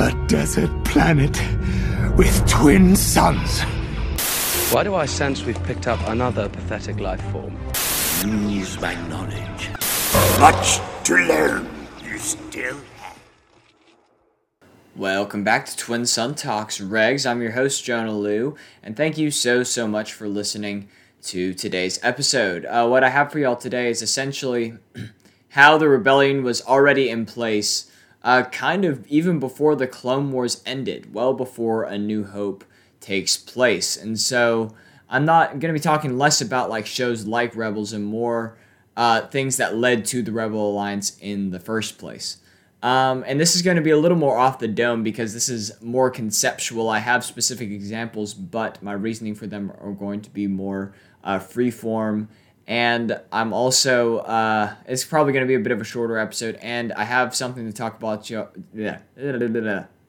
A desert planet with twin suns. Why do I sense we've picked up another pathetic life form? Use my knowledge. Much to learn. You still have. Welcome back to Twin Sun Talks Regs. I'm your host, Jonah Liu, and thank you so, so much for listening to today's episode. Uh, what I have for y'all today is essentially how the rebellion was already in place, uh, kind of even before the Clone Wars ended, well before A New Hope takes place. And so I'm not going to be talking less about like shows like Rebels and more uh, things that led to the Rebel Alliance in the first place. Um, and this is going to be a little more off the dome because this is more conceptual. I have specific examples, but my reasoning for them are going to be more uh, freeform. And I'm also, uh, it's probably going to be a bit of a shorter episode, and I have something to talk about. You, yeah,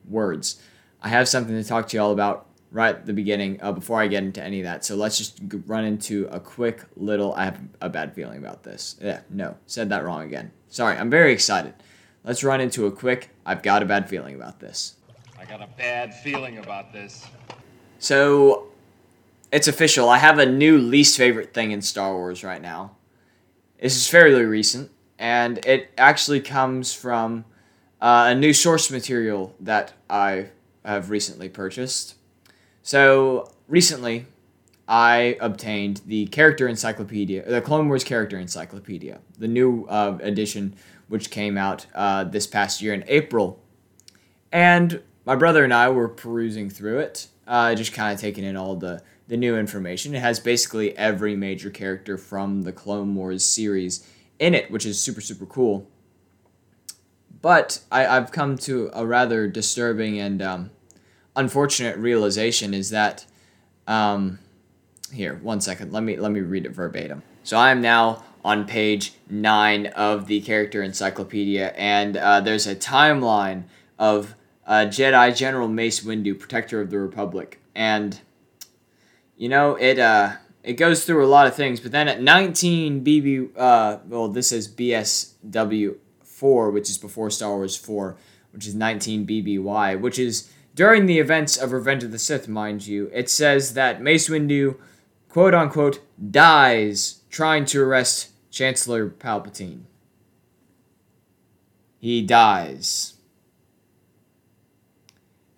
words. I have something to talk to y'all about right at the beginning uh, before I get into any of that. So let's just run into a quick little. I have a bad feeling about this. Yeah, no, said that wrong again. Sorry, I'm very excited. Let's run into a quick. I've got a bad feeling about this. I got a bad feeling about this. So it's official. I have a new least favorite thing in Star Wars right now. This is fairly recent, and it actually comes from uh, a new source material that I have recently purchased. So recently, I obtained the character encyclopedia, the Clone Wars character encyclopedia, the new uh, edition, which came out uh, this past year in April. And my brother and I were perusing through it, uh, just kind of taking in all the, the new information. It has basically every major character from the Clone Wars series in it, which is super, super cool. But I, I've come to a rather disturbing and um, unfortunate realization is that um, here one second let me let me read it verbatim so i am now on page 9 of the character encyclopedia and uh, there's a timeline of uh, jedi general mace windu protector of the republic and you know it uh it goes through a lot of things but then at 19 bb uh well this is bsw 4 which is before star wars 4 which is 19 bby which is during the events of Revenge of the Sith, mind you, it says that Mace Windu, quote unquote, dies trying to arrest Chancellor Palpatine. He dies.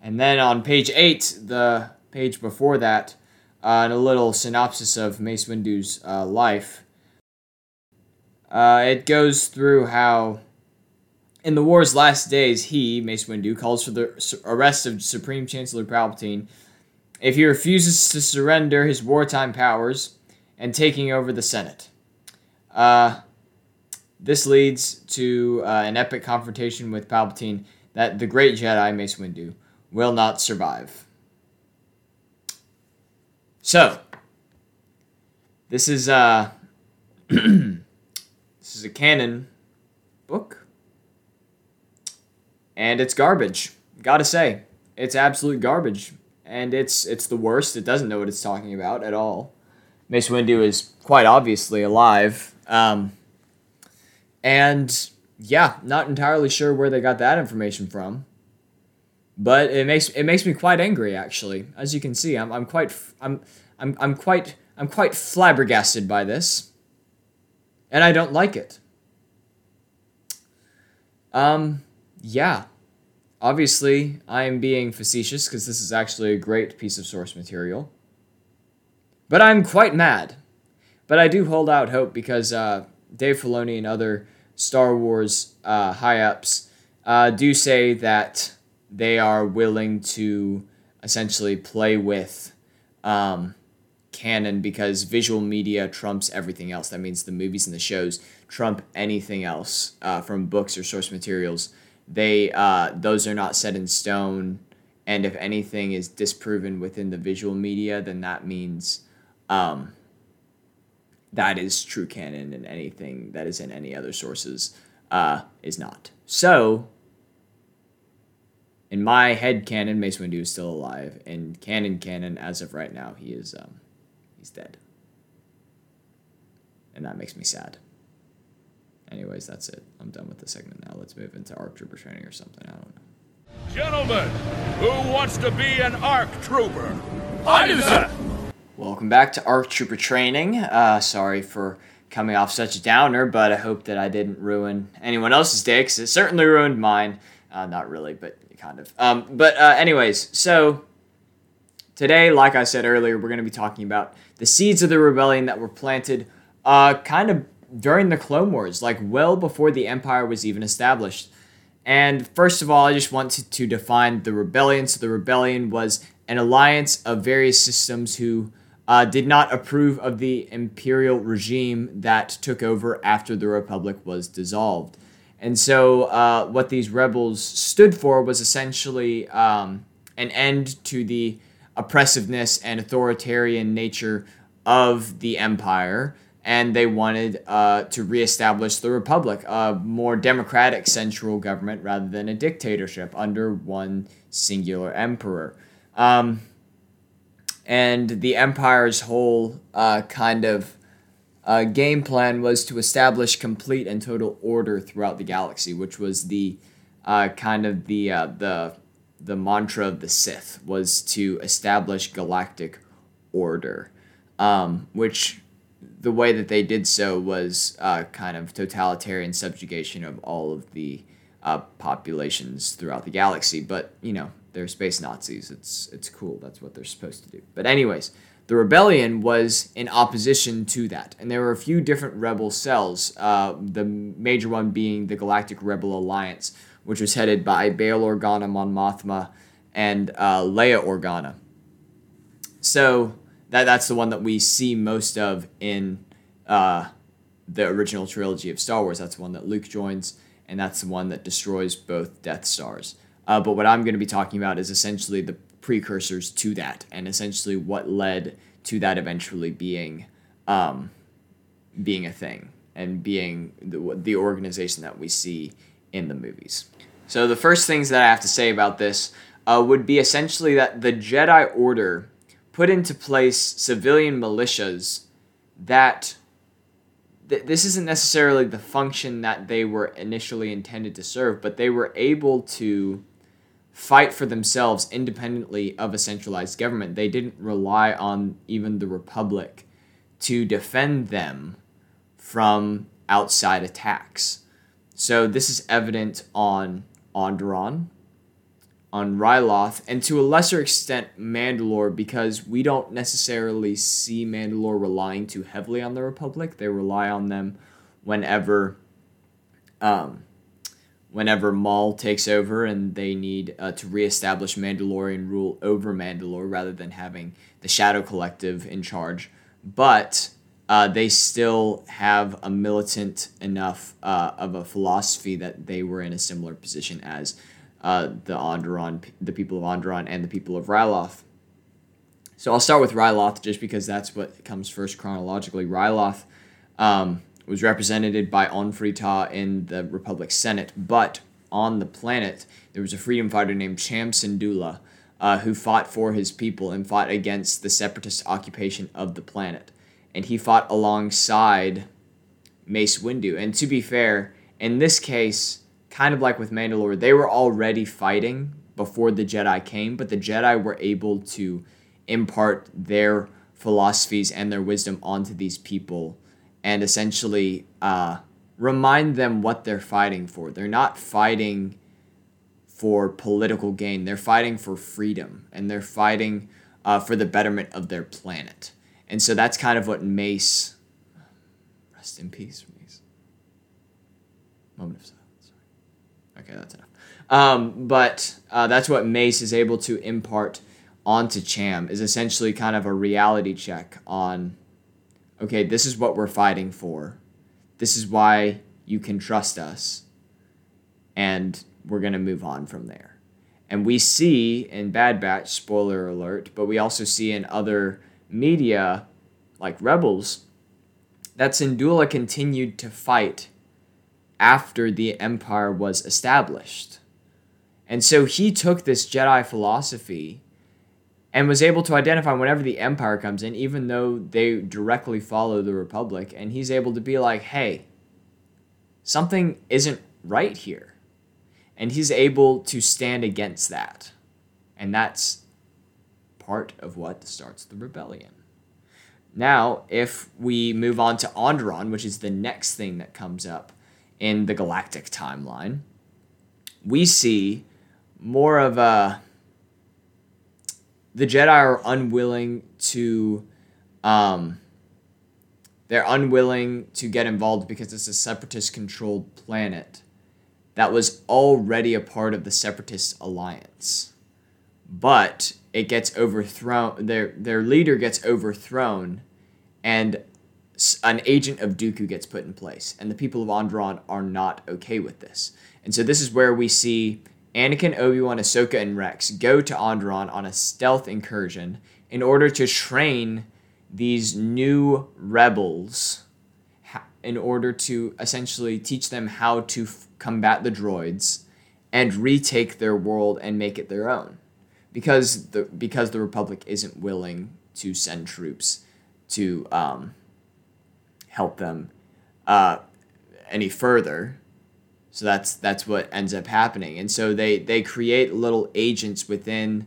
And then on page 8, the page before that, uh, a little synopsis of Mace Windu's uh, life. Uh, it goes through how in the war's last days, he, Mace Windu, calls for the arrest of Supreme Chancellor Palpatine if he refuses to surrender his wartime powers and taking over the Senate. Uh, this leads to uh, an epic confrontation with Palpatine that the great Jedi, Mace Windu, will not survive. So, this is uh, this is a canon book and it's garbage. Gotta say, it's absolute garbage, and it's it's the worst. It doesn't know what it's talking about at all. Mace Windu is quite obviously alive, um, and yeah, not entirely sure where they got that information from. But it makes it makes me quite angry, actually. As you can see, I'm I'm quite I'm I'm I'm quite I'm quite flabbergasted by this, and I don't like it. Um, yeah. Obviously, I am being facetious because this is actually a great piece of source material. But I'm quite mad. But I do hold out hope because uh, Dave Filoni and other Star Wars uh, high ups uh, do say that they are willing to essentially play with um, canon because visual media trumps everything else. That means the movies and the shows trump anything else uh, from books or source materials. They uh, those are not set in stone. And if anything is disproven within the visual media then that means um, that is true canon and anything that is in any other sources uh, is not. So in my head canon mace windu is still alive and canon canon as of right now he is um, he's dead and that makes me sad Anyways, that's it. I'm done with the segment now. Let's move into ARC Trooper training or something. I don't know. gentlemen, who wants to be an ARC trooper? I do, sir. Welcome back to ARC Trooper Training. Uh, sorry for coming off such a downer, but I hope that I didn't ruin anyone else's day, because it certainly ruined mine. Uh, not really, but kind of. Um, but, uh, anyways, so today, like I said earlier, we're going to be talking about the seeds of the rebellion that were planted uh, kind of during the Clone Wars, like well before the Empire was even established. And first of all, I just wanted to define the rebellion. So the rebellion was an alliance of various systems who uh, did not approve of the imperial regime that took over after the Republic was dissolved. And so, uh, what these rebels stood for was essentially um, an end to the oppressiveness and authoritarian nature of the empire. And they wanted uh, to reestablish the republic, a more democratic central government rather than a dictatorship under one singular emperor. Um, and the empire's whole uh, kind of uh, game plan was to establish complete and total order throughout the galaxy, which was the uh, kind of the uh, the the mantra of the Sith was to establish galactic order, um, which the way that they did so was uh, kind of totalitarian subjugation of all of the uh, populations throughout the galaxy. But you know, they're space Nazis. It's it's cool. That's what they're supposed to do. But anyways, the rebellion was in opposition to that, and there were a few different rebel cells. Uh, the major one being the Galactic Rebel Alliance, which was headed by Bail Organa Mon Mothma and uh, Leia Organa. So that that's the one that we see most of in uh, the original trilogy of Star Wars. That's the one that Luke joins, and that's the one that destroys both Death Stars. Uh, but what I'm going to be talking about is essentially the precursors to that, and essentially what led to that eventually being um, being a thing and being the, the organization that we see in the movies. So the first things that I have to say about this uh, would be essentially that the Jedi Order put into place civilian militias that th- this isn't necessarily the function that they were initially intended to serve, but they were able to fight for themselves independently of a centralized government. They didn't rely on even the Republic to defend them from outside attacks. So this is evident on Onderon, on Ryloth, and to a lesser extent Mandalore because we don't necessarily see Mandalore relying too heavily on the Republic. They rely on them whenever um, whenever Maul takes over and they need uh, to reestablish Mandalorian rule over Mandalore rather than having the Shadow Collective in charge. But uh, they still have a militant enough uh, of a philosophy that they were in a similar position as uh, the Onderon, the people of Onderon, and the people of Ryloth. So I'll start with Ryloth just because that's what comes first chronologically. Ryloth um, was represented by Orn Free Taa in the Republic Senate, but on the planet there was a freedom fighter named Cham Syndulla uh, who fought for his people and fought against the separatist occupation of the planet. And he fought alongside Mace Windu. And to be fair, in this case, kind of like with Mandalore, they were already fighting before the Jedi came, but the Jedi were able to impart their philosophies and their wisdom onto these people and essentially uh, remind them what they're fighting for. They're not fighting for political gain, they're fighting for freedom and they're fighting uh, for the betterment of their planet. And so that's kind of what Mace, rest in peace, Mace. Moment of silence. Okay, that's enough. Um, but uh, that's what Mace is able to impart onto Cham is essentially kind of a reality check on okay, this is what we're fighting for. This is why you can trust us. And we're going to move on from there. And we see in Bad Batch, spoiler alert, but we also see in other media, like Rebels, that Syndulla continued to fight after the Empire was established. And so he took this Jedi philosophy and was able to identify whenever the Empire comes in, even though they directly follow the Republic, and he's able to be like, hey, something isn't right here. and he's able to stand against that. And that's part of what starts the rebellion. Now, if we move on to Onderon, which is the next thing that comes up in the galactic timeline, we see more of a. The Jedi are unwilling to. Um, they're unwilling to get involved because it's a separatist controlled planet that was already a part of the separatist alliance. But it gets overthrown their their leader gets overthrown and an agent of Dooku gets put in place and the people of Onderon are not okay with this. And so this is where we see Anakin, Obi-Wan, Ahsoka and Rex go to Onderon on a stealth incursion in order to train these new rebels in order to essentially teach them how to f- combat the droids and retake their world and make it their own. Because the because the republic isn't willing to send troops to um, help them uh, any further so that's that's what ends up happening and so they they create little agents within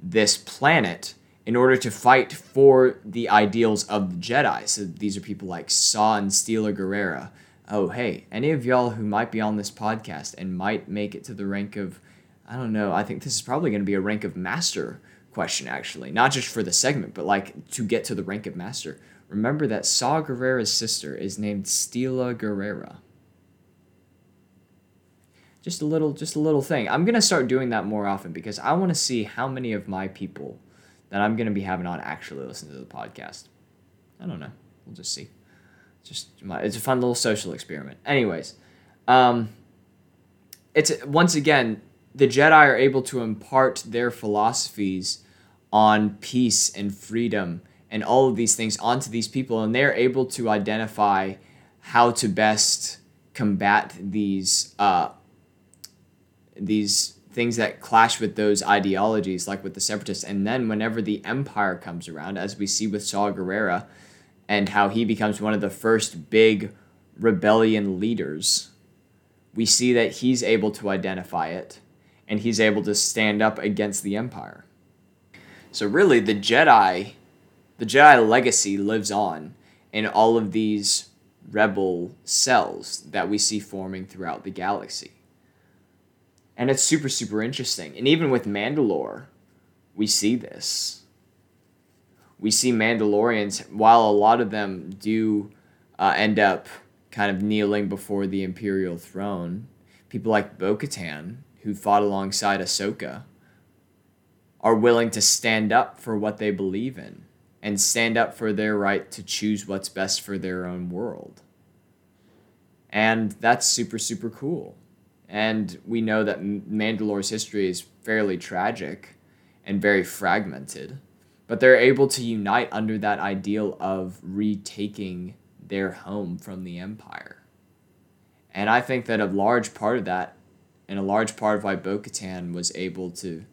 this planet in order to fight for the ideals of the Jedi. So these are people like Saw and Steela Gerrera. Oh, hey, any of y'all who might be on this podcast and might make it to the rank of, I don't know, I think this is probably going to be a rank of master question, actually. Not just for the segment, but like to get to the rank of master. Remember that Saw Gerrera's sister is named Steela Gerrera. Just a little, just a little thing. I'm gonna start doing that more often because I want to see how many of my people that I'm going to be having on actually listen to the podcast. I don't know. We'll just see. Just it's a fun little social experiment. Anyways, um, it's once again the Jedi are able to impart their philosophies on peace and freedom and all of these things onto these people, and they're able to identify how to best combat these uh, these things that clash with those ideologies, like with the separatists. And then whenever the empire comes around, as we see with Saw Gerrera, and how he becomes one of the first big rebellion leaders, we see that he's able to identify it and he's able to stand up against the empire. So really the Jedi the Jedi legacy lives on in all of these rebel cells that we see forming throughout the galaxy and it's super super interesting. And even with Mandalore, we see this. We see Mandalorians, while a lot of them do uh, end up kind of kneeling before the Imperial throne, people like Bo Katan, who fought alongside Ahsoka, are willing to stand up for what they believe in and stand up for their right to choose what's best for their own world. And that's super, super cool. And we know that Mandalore's history is fairly tragic and very fragmented. But they're able to unite under that ideal of retaking their home from the Empire. And I think that a large part of that, and a large part of why Bo Katan was able to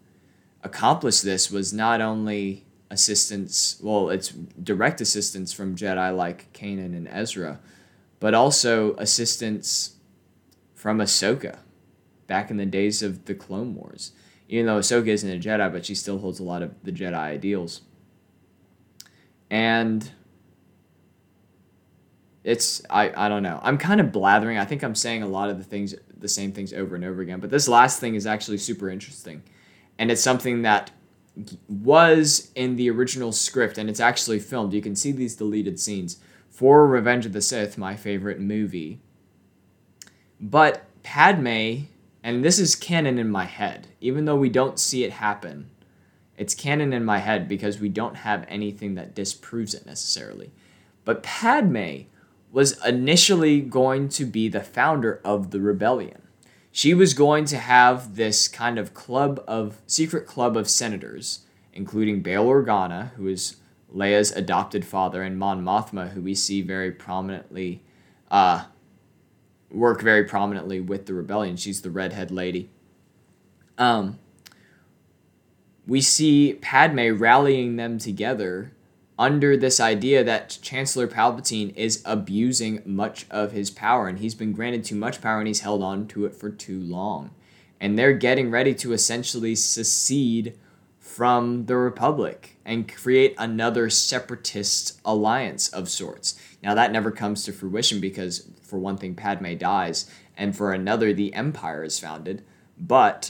accomplish this, was not only assistance, well, it's direct assistance from Jedi like Kanan and Ezra, but also assistance from Ahsoka back in the days of the Clone Wars. Even though Ahsoka isn't a Jedi, but she still holds a lot of the Jedi ideals. And it's I, I don't know. I'm kind of blathering. I think I'm saying a lot of the things the same things over and over again. But this last thing is actually super interesting. And it's something that was in the original script and it's actually filmed. You can see these deleted scenes for Revenge of the Sith, my favorite movie. But Padme and this is canon in my head, even though we don't see it happen. It's canon in my head because we don't have anything that disproves it necessarily. But Padme was initially going to be the founder of the rebellion. She was going to have this kind of club of secret club of senators, including Bail Organa, who is Leia's adopted father, and Mon Mothma, who we see very prominently uh, work very prominently with the rebellion. She's the redhead lady. Um, we see Padme rallying them together under this idea that Chancellor Palpatine is abusing much of his power and he's been granted too much power and he's held on to it for too long. and they're getting ready to essentially secede from the Republic and create another separatist alliance of sorts. Now, that never comes to fruition because, for one thing, Padme dies, and for another, the Empire is founded. But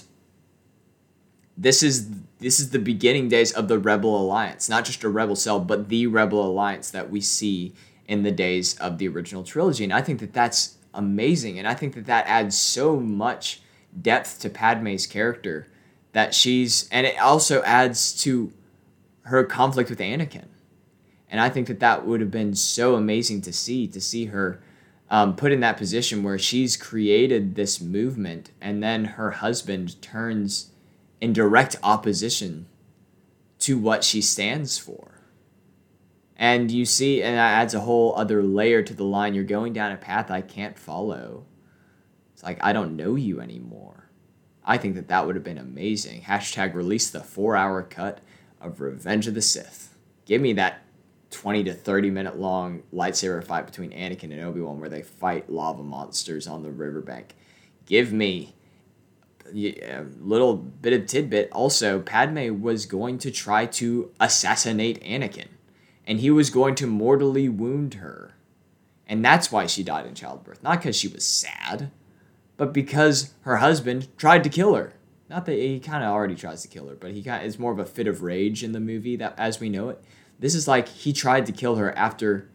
this is this is the beginning days of the Rebel Alliance, not just a Rebel cell, but the Rebel Alliance that we see in the days of the original trilogy. And I think that that's amazing, and I think that that adds so much depth to Padme's character that she's, and it also adds to her conflict with Anakin. And I think that that would have been so amazing to see, to see her um, put in that position where she's created this movement and then her husband turns in direct opposition to what she stands for. And you see, and that adds a whole other layer to the line. You're going down a path I can't follow. It's like, I don't know you anymore. I think that that would have been amazing. Hashtag release the four hour cut of Revenge of the Sith. Give me that 20 to 30 minute long lightsaber fight between Anakin and Obi-Wan where they fight lava monsters on the riverbank. Give me a uh, little bit of tidbit. Also, Padme was going to try to assassinate Anakin, and he was going to mortally wound her. And that's why she died in childbirth. Not because she was sad, but because her husband tried to kill her. Not that he kind of already tries to kill her, but he kind it's more of a fit of rage in the movie that as we know it. This is like he tried to kill her after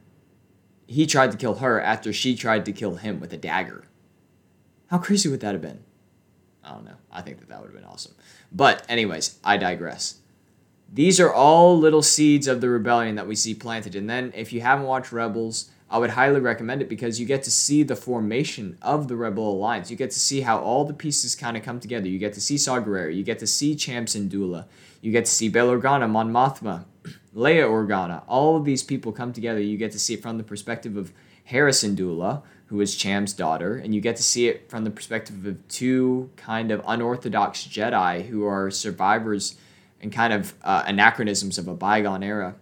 he tried to kill her after she tried to kill him with a dagger. How crazy would that have been? I don't know. I think that that would have been awesome. But anyways, I digress. These are all little seeds of the rebellion that we see planted. And then if you haven't watched Rebels, I would highly recommend it because you get to see the formation of the Rebel Alliance. You get to see how all the pieces kind of come together. You get to see Saw Gerrera. You get to see Cham Syndulla. You get to see Bail Organa, Mon Mothma, Leia Organa, all of these people come together. You get to see it from the perspective of Hera Syndulla, who is Cham's daughter, and you get to see it from the perspective of two kind of unorthodox Jedi who are survivors and kind of uh, anachronisms of a bygone era.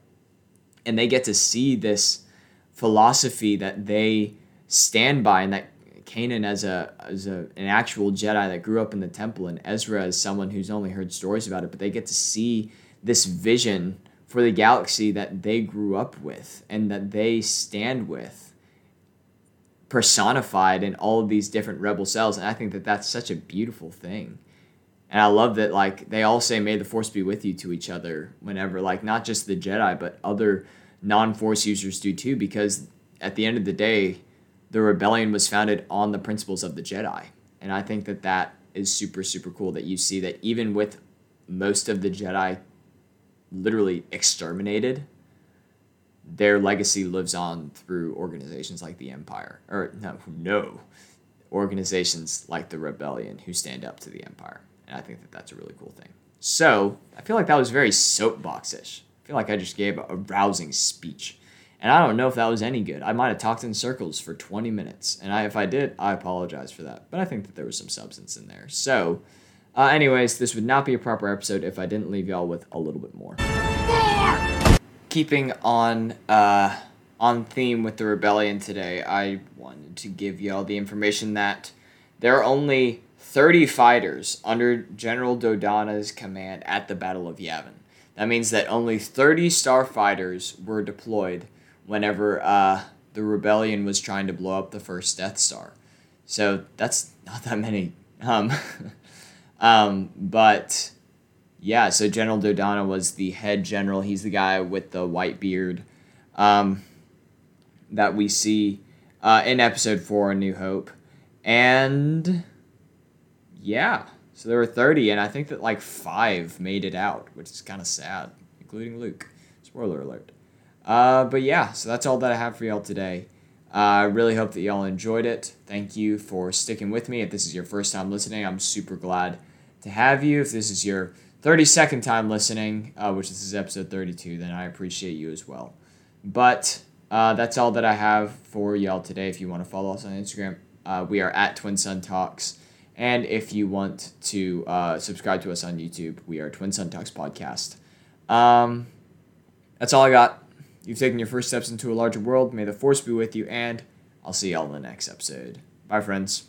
And they get to see this philosophy that they stand by and that Kanan as a as a, an actual Jedi that grew up in the temple and Ezra as someone who's only heard stories about it, but they get to see this vision for the galaxy that they grew up with and that they stand with personified in all of these different rebel cells. And i think that that's such a beautiful thing. And i love that like they all say may the force be with you to each other whenever like not just the jedi but other non-force users do too because at the end of the day the rebellion was founded on the principles of the jedi. And i think that that is super super cool that you see that even with most of the jedi literally exterminated, their legacy lives on through organizations like the Empire. Or no, no, organizations like the Rebellion who stand up to the Empire. And I think that that's a really cool thing. So I feel like that was very soapboxish. I feel like I just gave a rousing speech. And I don't know if that was any good. I might have talked in circles for 20 minutes. And I, if I did, I apologize for that. But I think that there was some substance in there. So, uh, anyways, this would not be a proper episode if I didn't leave y'all with a little bit more. more! Keeping on uh, on theme with the rebellion today, I wanted to give y'all the information that there are only 30 fighters under General Dodonna's command at the Battle of Yavin. That means that only 30 starfighters were deployed whenever uh, the rebellion was trying to blow up the first Death Star. So that's not that many. Um, Um, but yeah, so General Dodonna was the head general. He's the guy with the white beard um, that we see uh, in episode four, A New Hope. And yeah, so there were 30, and I think that like five made it out, which is kind of sad, including Luke. Spoiler alert. Uh, but yeah, so that's all that I have for y'all today. Uh, I really hope that y'all enjoyed it. Thank you for sticking with me. If this is your first time listening, I'm super glad to have you. If this is your 32nd time listening, uh, which this is episode 32, then I appreciate you as well. But uh, that's all that I have for y'all today. If you want to follow us on Instagram, uh, we are at Twin Sun Talks. And if you want to uh, subscribe to us on YouTube, we are Twin Sun Talks Podcast. Um, that's all I got. You've taken your first steps into a larger world. May the force be with you, and I'll see y'all in the next episode. Bye, friends.